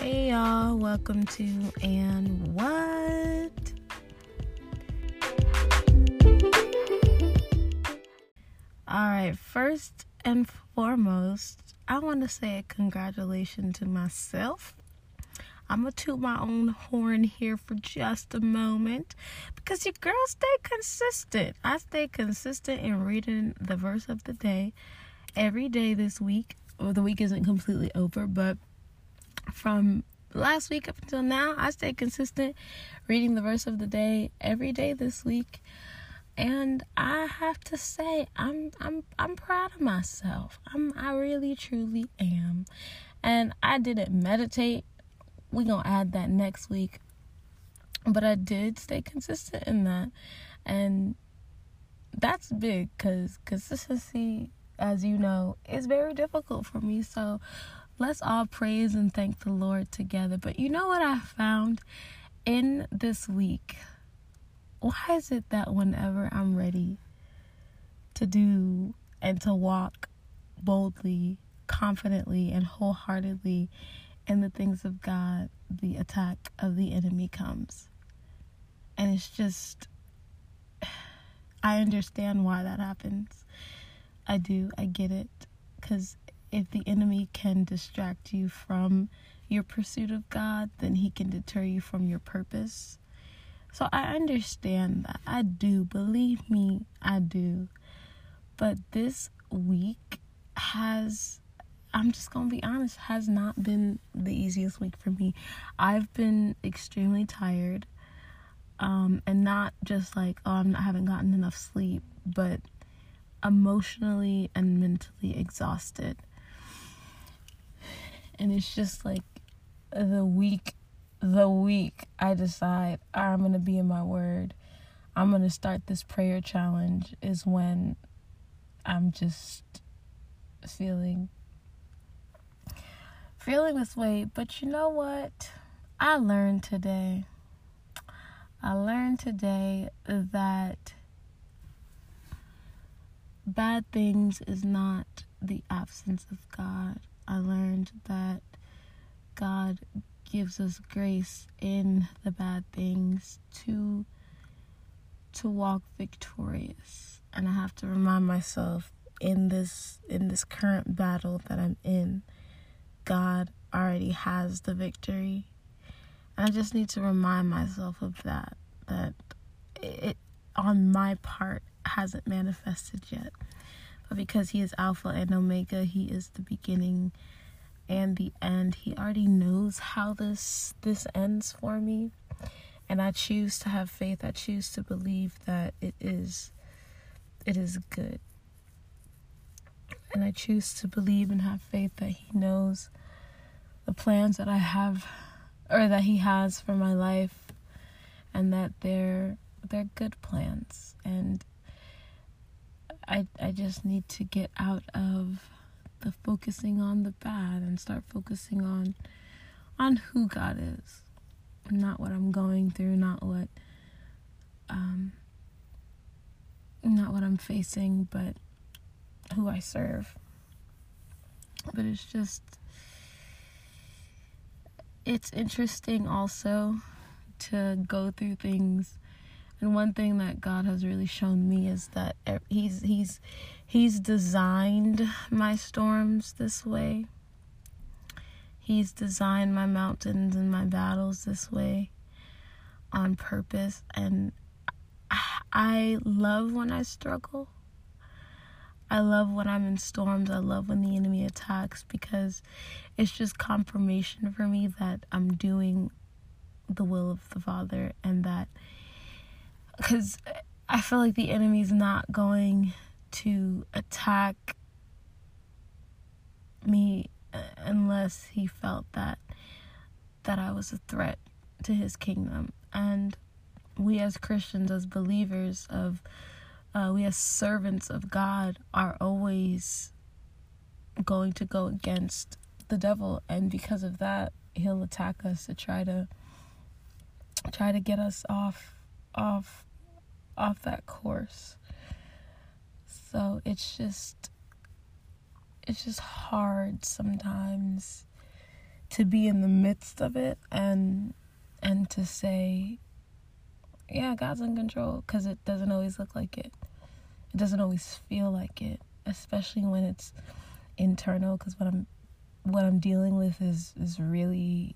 Hey y'all, welcome to And What? Alright, first and foremost, I want to say a congratulations to myself. I'm gonna toot my own horn here for just a moment because your girl stay consistent. I stay consistent in reading the verse of the day every day this week. Well, the week isn't completely over, but from last week up until now, I stayed consistent reading the verse of the day every day this week. And I have to say, I'm I'm I'm proud of myself. I'm I really truly am. And I didn't meditate. We're gonna add that next week. But I did stay consistent in that. And that's big because consistency, as you know, is very difficult for me. So let's all praise and thank the Lord together. But you know what I found in this week? Why is it that whenever I'm ready to do and to walk boldly, confidently, and wholeheartedly in the things of God, the attack of the enemy comes? And it's just, I understand why that happens. I do, I get it. Because if the enemy can distract you from your pursuit of God, then he can deter you from your purpose. So I understand that. I do. Believe me, I do. But this week has, I'm just going to be honest, has not been the easiest week for me. I've been extremely tired. Um, and not just like, oh, I'm not, I haven't gotten enough sleep, but emotionally and mentally exhausted and it's just like the week the week I decide I'm going to be in my word, I'm going to start this prayer challenge is when I'm just feeling feeling this way, but you know what? I learned today. I learned today that bad things is not the absence of God. I learned that God gives us grace in the bad things to to walk victorious. And I have to remind myself in this in this current battle that I'm in, God already has the victory. And I just need to remind myself of that that it on my part hasn't manifested yet. Because He is Alpha and Omega, He is the beginning and the end. He already knows how this this ends for me. And I choose to have faith. I choose to believe that it is it is good. And I choose to believe and have faith that he knows the plans that I have or that he has for my life and that they're they're good plans and I I just need to get out of the focusing on the bad and start focusing on on who God is. Not what I'm going through, not what um not what I'm facing, but who I serve. But it's just it's interesting also to go through things and one thing that God has really shown me is that he's he's he's designed my storms this way. He's designed my mountains and my battles this way on purpose and I love when I struggle. I love when I'm in storms. I love when the enemy attacks because it's just confirmation for me that I'm doing the will of the Father and that because I feel like the enemy's not going to attack me unless he felt that that I was a threat to his kingdom. And we as Christians as believers of uh, we as servants of God are always going to go against the devil. And because of that he'll attack us to try to try to get us off off off that course. So it's just it's just hard sometimes to be in the midst of it and and to say yeah god's in control because it doesn't always look like it it doesn't always feel like it especially when it's internal because what i'm what i'm dealing with is is really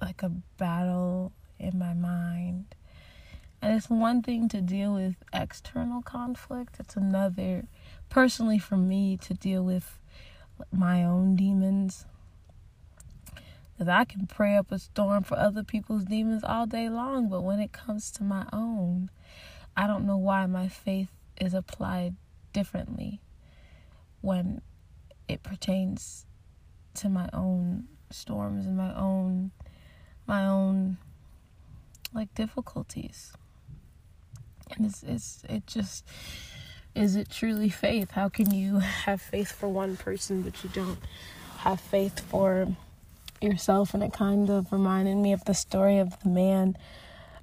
like a battle in my mind it's one thing to deal with external conflict it's another personally for me to deal with my own demons because I can pray up a storm for other people's demons all day long, but when it comes to my own, I don't know why my faith is applied differently when it pertains to my own storms and my own my own like difficulties. And it's it's it just is it truly faith? How can you have faith for one person but you don't have faith for yourself, and it kind of reminded me of the story of the man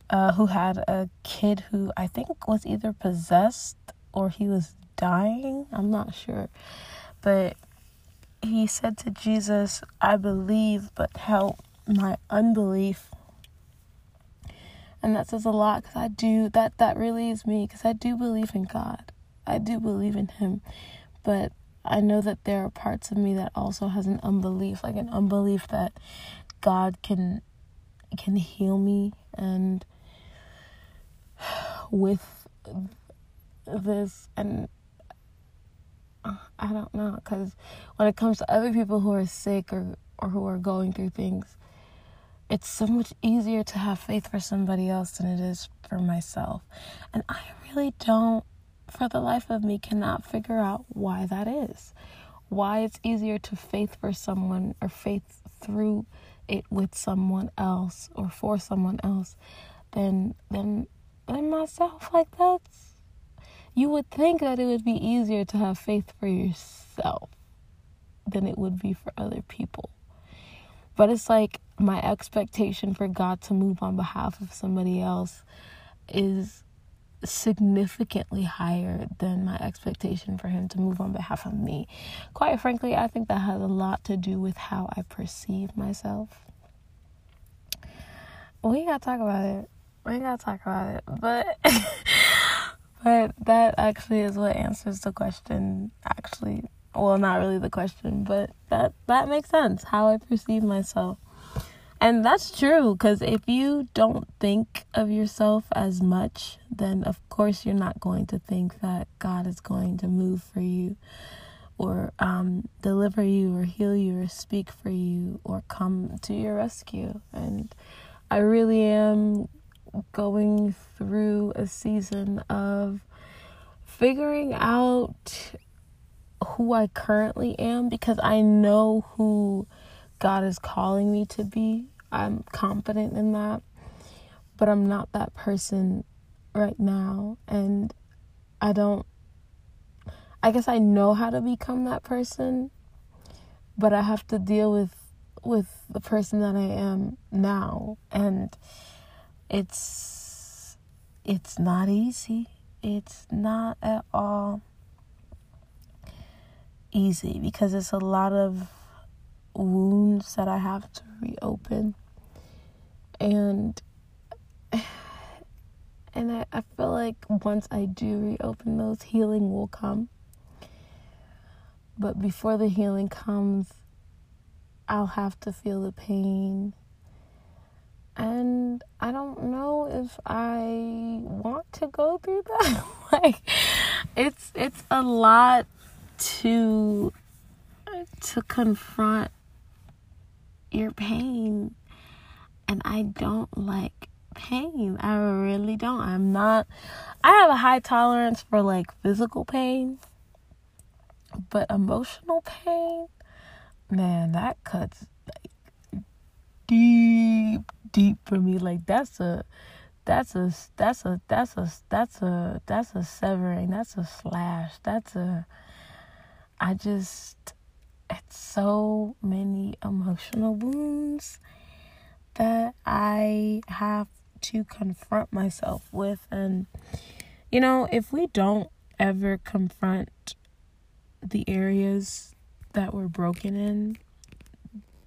uh, who had a kid who I think was either possessed or he was dying. I'm not sure. But he said to Jesus, I believe, but help my unbelief. And that says a lot because I do, that, that really is me because I do believe in God. I do believe in Him. But I know that there are parts of me that also has an unbelief, like an unbelief that God can can heal me and with this and uh, I don't know cuz when it comes to other people who are sick or or who are going through things it's so much easier to have faith for somebody else than it is for myself. And I really don't for the life of me cannot figure out why that is. Why it's easier to faith for someone or faith through it with someone else or for someone else than than than myself. Like that's you would think that it would be easier to have faith for yourself than it would be for other people. But it's like my expectation for God to move on behalf of somebody else is significantly higher than my expectation for him to move on behalf of me. Quite frankly, I think that has a lot to do with how I perceive myself. We gotta talk about it. We gotta talk about it. But but that actually is what answers the question actually well not really the question, but that that makes sense. How I perceive myself. And that's true because if you don't think of yourself as much, then of course you're not going to think that God is going to move for you or um, deliver you or heal you or speak for you or come to your rescue. And I really am going through a season of figuring out who I currently am because I know who God is calling me to be. I'm confident in that. But I'm not that person right now. And I don't, I guess I know how to become that person, but I have to deal with with the person that I am now and it's it's not easy. It's not at all easy because it's a lot of wounds that I have to reopen. And and I, I feel like once I do reopen those, healing will come. But before the healing comes, I'll have to feel the pain. And I don't know if I want to go through that. like it's it's a lot to to confront your pain. And I don't like pain. I really don't. I'm not, I have a high tolerance for like physical pain, but emotional pain, man, that cuts like deep, deep for me. Like that's a, that's a, that's a, that's a, that's a, that's a severing. That's a slash. That's a, I just, it's so many emotional wounds that I have to confront myself with. And, you know, if we don't ever confront the areas that we're broken in,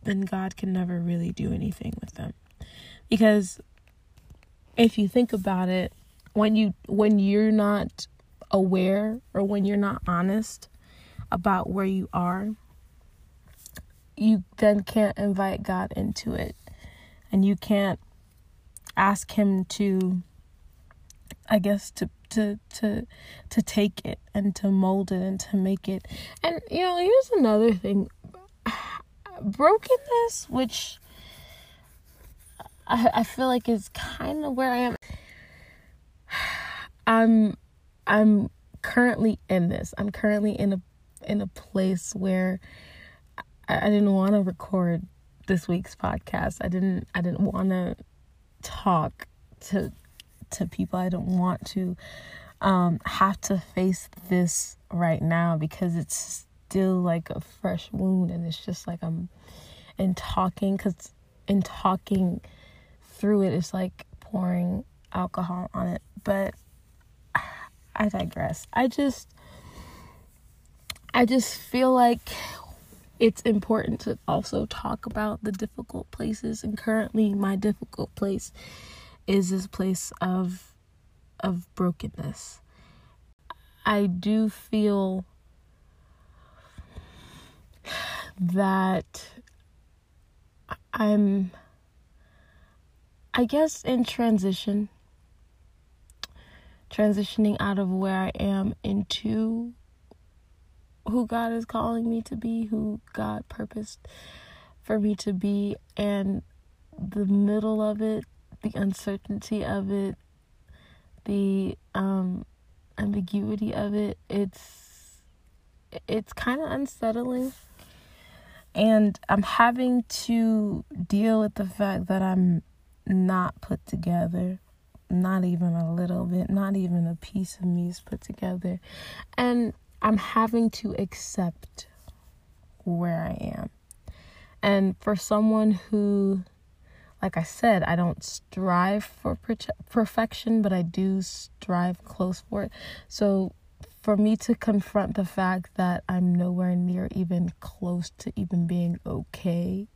then God can never really do anything with them. Because if you think about it, when you when you're not aware or when you're not honest about where you are, you then can't invite God into it. And you can't ask him to I guess to to to to take it and to mold it and to make it. And you know, here's another thing. Brokenness, which I I feel like is kind of where I am. I'm I'm currently in this. I'm currently in a in a place where I, I didn't want to record this week's podcast. I didn't I didn't want to talk to to people. I don't want to um, have to face this right now because it's still like a fresh wound, and it's just like I'm in talking because in talking through it, it's like pouring alcohol on it. But I digress. I just I just feel like it's important to also talk about the difficult places and currently my difficult place is this place of of brokenness. I do feel that I'm I guess in transition transitioning out of where I am into who God is calling me to be, who God purposed for me to be and the middle of it the uncertainty of it, the um, ambiguity of it. It's it's kind of unsettling, and I'm having to deal with the fact that I'm not put together. Not even a little bit, not even a piece of me is put together. And I'm having to accept where I am. And for someone who like I said, I don't strive for per- perfection, but I do strive close for it. So for me to confront the fact that I'm nowhere near even close to even being okay,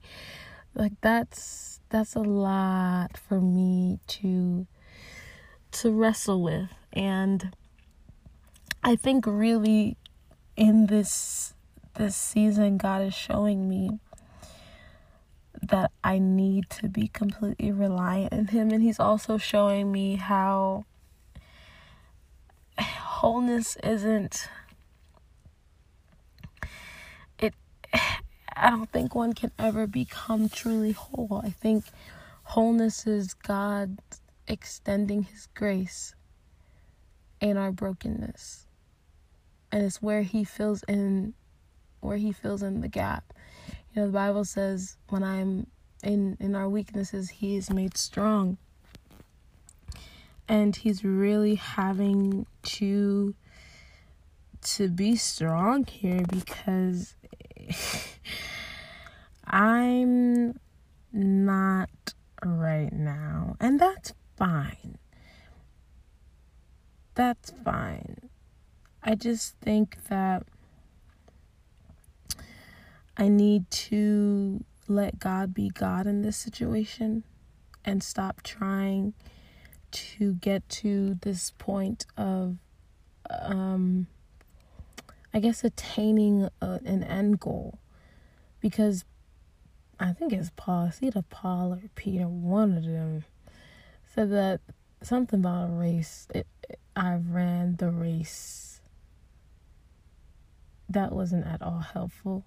like that's that's a lot for me to to wrestle with and I think really in this this season God is showing me that I need to be completely reliant in Him. And He's also showing me how wholeness isn't. It. I don't think one can ever become truly whole. I think wholeness is God extending His grace in our brokenness. And it's where He fills in where he fills in the gap. You know, the Bible says, when I'm in, in our weaknesses, He is made strong. And He's really having to to be strong here because I'm not right now. And that's fine. That's fine. I just think that I need to let God be God in this situation and stop trying to get to this point of um I guess attaining a, an end goal because I think it's Paul, it's either Paul or Peter, one of them said that something about a race. It, I ran the race. That wasn't at all helpful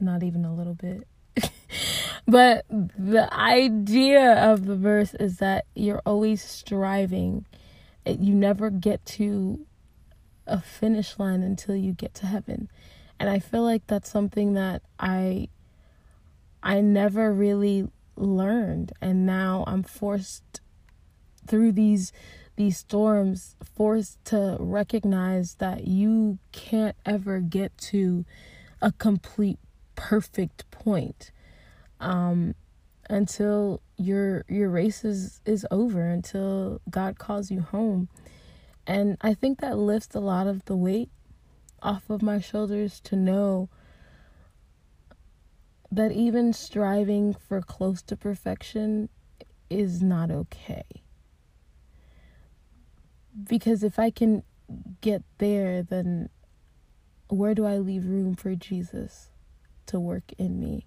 not even a little bit. but the idea of the verse is that you're always striving. You never get to a finish line until you get to heaven. And I feel like that's something that I I never really learned and now I'm forced through these these storms forced to recognize that you can't ever get to a complete perfect point um, until your your race is is over until God calls you home. And I think that lifts a lot of the weight off of my shoulders to know that even striving for close to perfection is not okay. Because if I can get there, then where do I leave room for Jesus to work in me?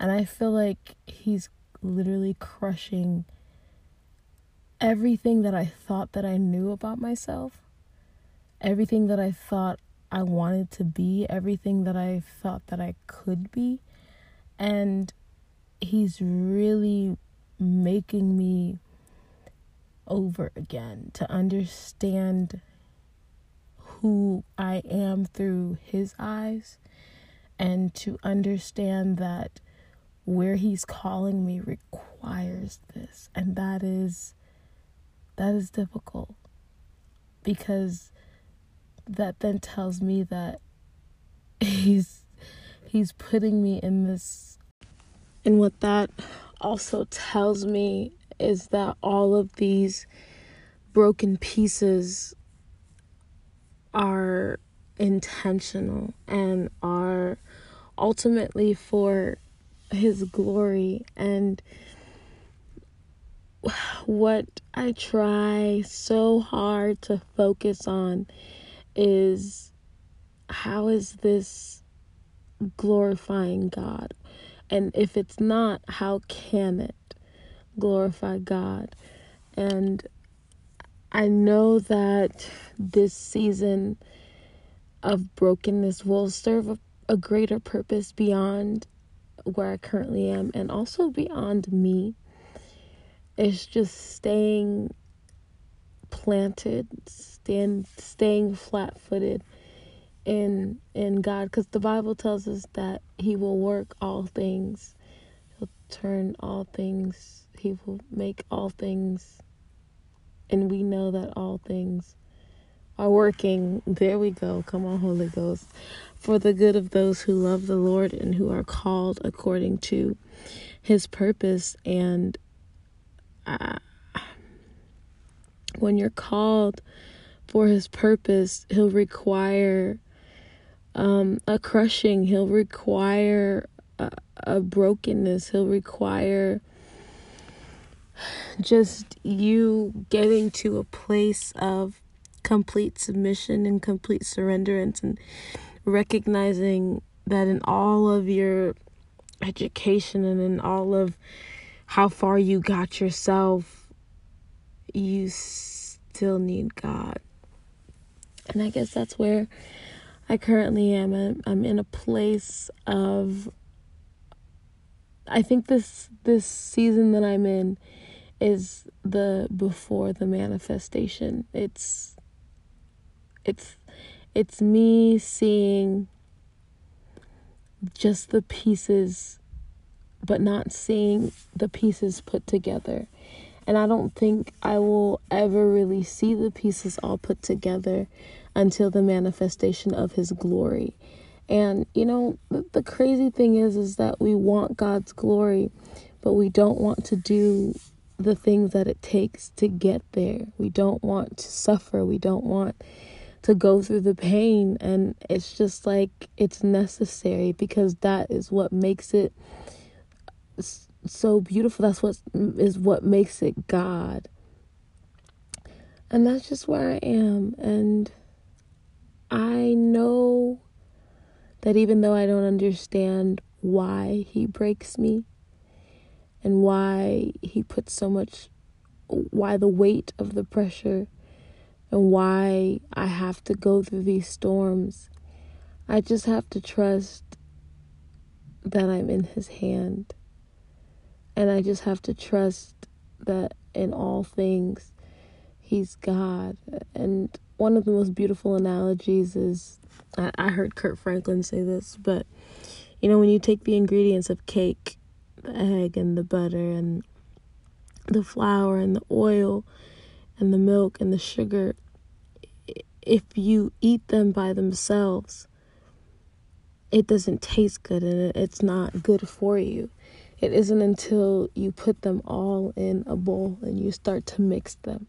And I feel like he's literally crushing everything that I thought that I knew about myself, everything that I thought I wanted to be, everything that I thought that I could be. And he's really making me over again to understand who I am through his eyes and to understand that where he's calling me requires this. And that is that is difficult because that then tells me that he's he's putting me in this and what that also tells me is that all of these broken pieces are intentional and are ultimately for his glory and what I try so hard to focus on is how is this glorifying God? And if it's not, how can it glorify God? And I know that this season of brokenness will serve a, a greater purpose beyond where I currently am and also beyond me. It's just staying planted, stand, staying flat footed in in God because the Bible tells us that he will work all things. Turn all things. He will make all things and we know that all things are working. There we go. Come on, Holy Ghost. For the good of those who love the Lord and who are called according to his purpose. And uh, when you're called for his purpose, he'll require um, a crushing, he'll require a, a brokenness, he'll require just you getting to a place of complete submission and complete surrenderance and recognizing that in all of your education and in all of how far you got yourself, you still need God. And I guess that's where I currently am. I'm in a place of I think this this season that I'm in is the before the manifestation. It's it's it's me seeing just the pieces but not seeing the pieces put together. And I don't think I will ever really see the pieces all put together until the manifestation of his glory. And you know, the, crazy thing is is that we want God's glory, but we don't want to do the things that it takes to get there. We don't want to suffer. We don't want to go through the pain. And it's just like it's necessary because that is what makes it so beautiful. That's what is what makes it God. And that's just where I am. And I know that even though I don't understand why He breaks me, and why he puts so much, why the weight of the pressure, and why I have to go through these storms. I just have to trust that I'm in his hand. And I just have to trust that in all things, he's God. And one of the most beautiful analogies is I, I heard Kirk Franklin say this, but you know, when you take the ingredients of cake the egg and the butter and the flour and the oil and the milk and the sugar, if you eat them by themselves, it doesn't taste good and it's not good for you. It isn't until you put them all in a bowl and you start to mix them.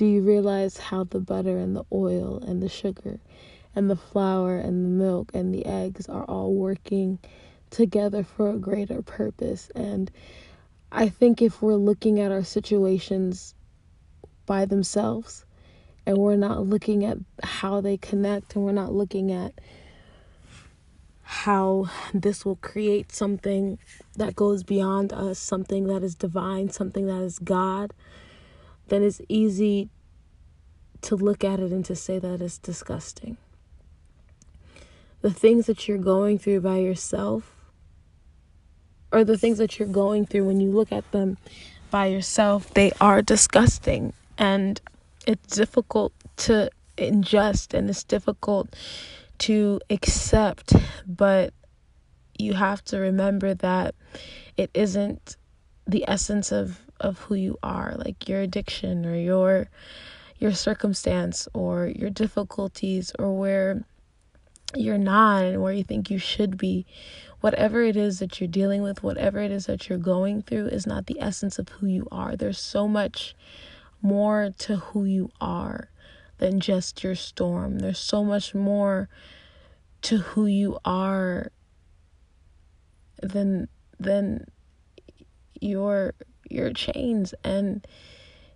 Do you realize how the butter and the oil and the sugar and the flour and the milk and the eggs are all working together for a greater purpose. And I think if we're looking at our situations by themselves and we're not looking at how they connect and we're not looking at how this will create something that goes beyond us, something that is divine, something that is God, then it's easy to look at it and to say that it's disgusting. The things that you're going through by yourself, or the things that you're going through when you look at them by yourself, they are disgusting. And it's difficult to ingest and it's difficult to accept, but you have to remember that it isn't the essence of of who you are like your addiction or your your circumstance or your difficulties or where you're not and where you think you should be whatever it is that you're dealing with whatever it is that you're going through is not the essence of who you are there's so much more to who you are than just your storm. There's so much more to who you are than than your your chains. And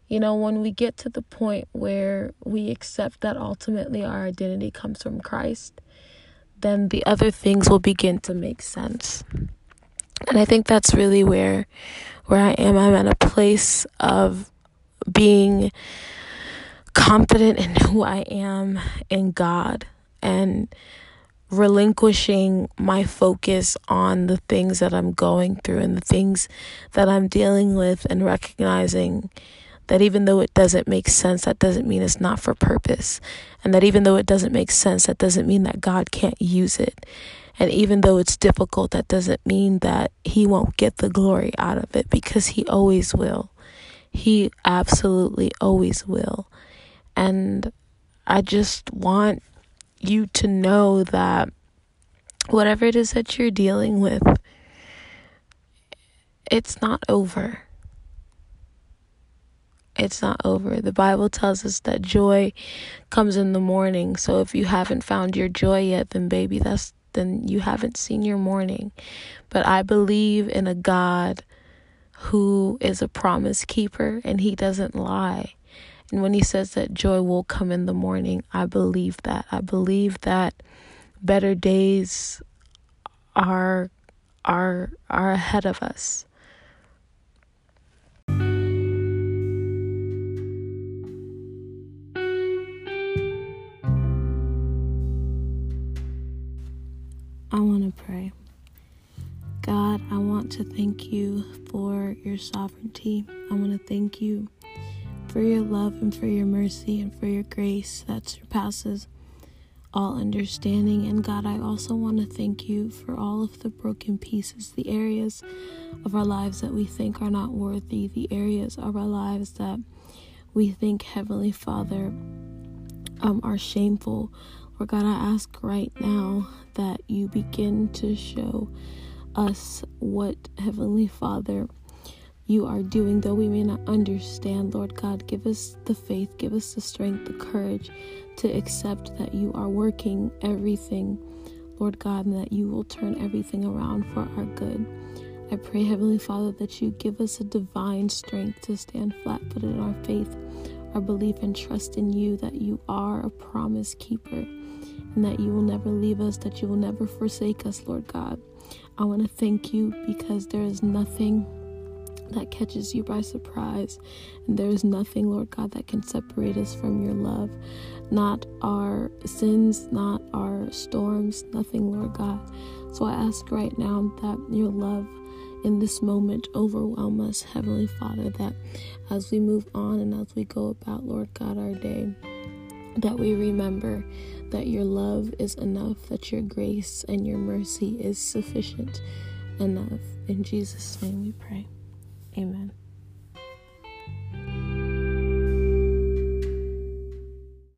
you know when we get to the point where we accept that ultimately our identity comes from Christ then the other things will begin to make sense. And i think that's really where where i am. I'm at a place of being confident in who I am in God. And relinquishing my focus on the things that I'm going through and the things that I'm dealing with and recognizing that even though it doesn't make sense, that doesn't mean it's not for purpose. And that even though it doesn't make sense, that doesn't mean that God can't use it. And even though it's difficult, that doesn't mean that He won't get the glory out of it because He always will. He absolutely always will. And I just want you to know that whatever it is that you're dealing with, it's not over. It's not over. The Bible tells us that joy comes in the morning. So if you haven't found your joy yet, then baby, that's then you haven't seen your morning. But I believe in a God who is a promise keeper and he doesn't lie. And when he says that joy will come in the morning, I believe that. I believe that better days are are are ahead of us. I want to pray. God, I want to thank you for your sovereignty. I want to thank you for your love and for your mercy and for your grace that surpasses all understanding. And God, I also want to thank you for all of the broken pieces, the areas of our lives that we think are not worthy, the areas of our lives that we think, Heavenly Father, um, are shameful. Lord God, I ask right now that you begin to show us what Heavenly Father you are doing, though we may not understand, Lord God. Give us the faith, give us the strength, the courage to accept that you are working everything, Lord God, and that you will turn everything around for our good. I pray, Heavenly Father, that you give us a divine strength to stand flat footed in our faith, our belief, and trust in you that you are a promise keeper and that you will never leave us, that you will never forsake us, Lord God. I want to thank you because there is nothing that catches you by surprise, and there is nothing, Lord God, that can separate us from your love. Not our sins, not our storms, nothing, Lord God. So I ask right now that your love in this moment overwhelm us, Heavenly Father, that as we move on and as we go about, Lord God, our day, that we remember that your love is enough, that your grace and your mercy is sufficient enough. In Jesus' name we pray. Amen.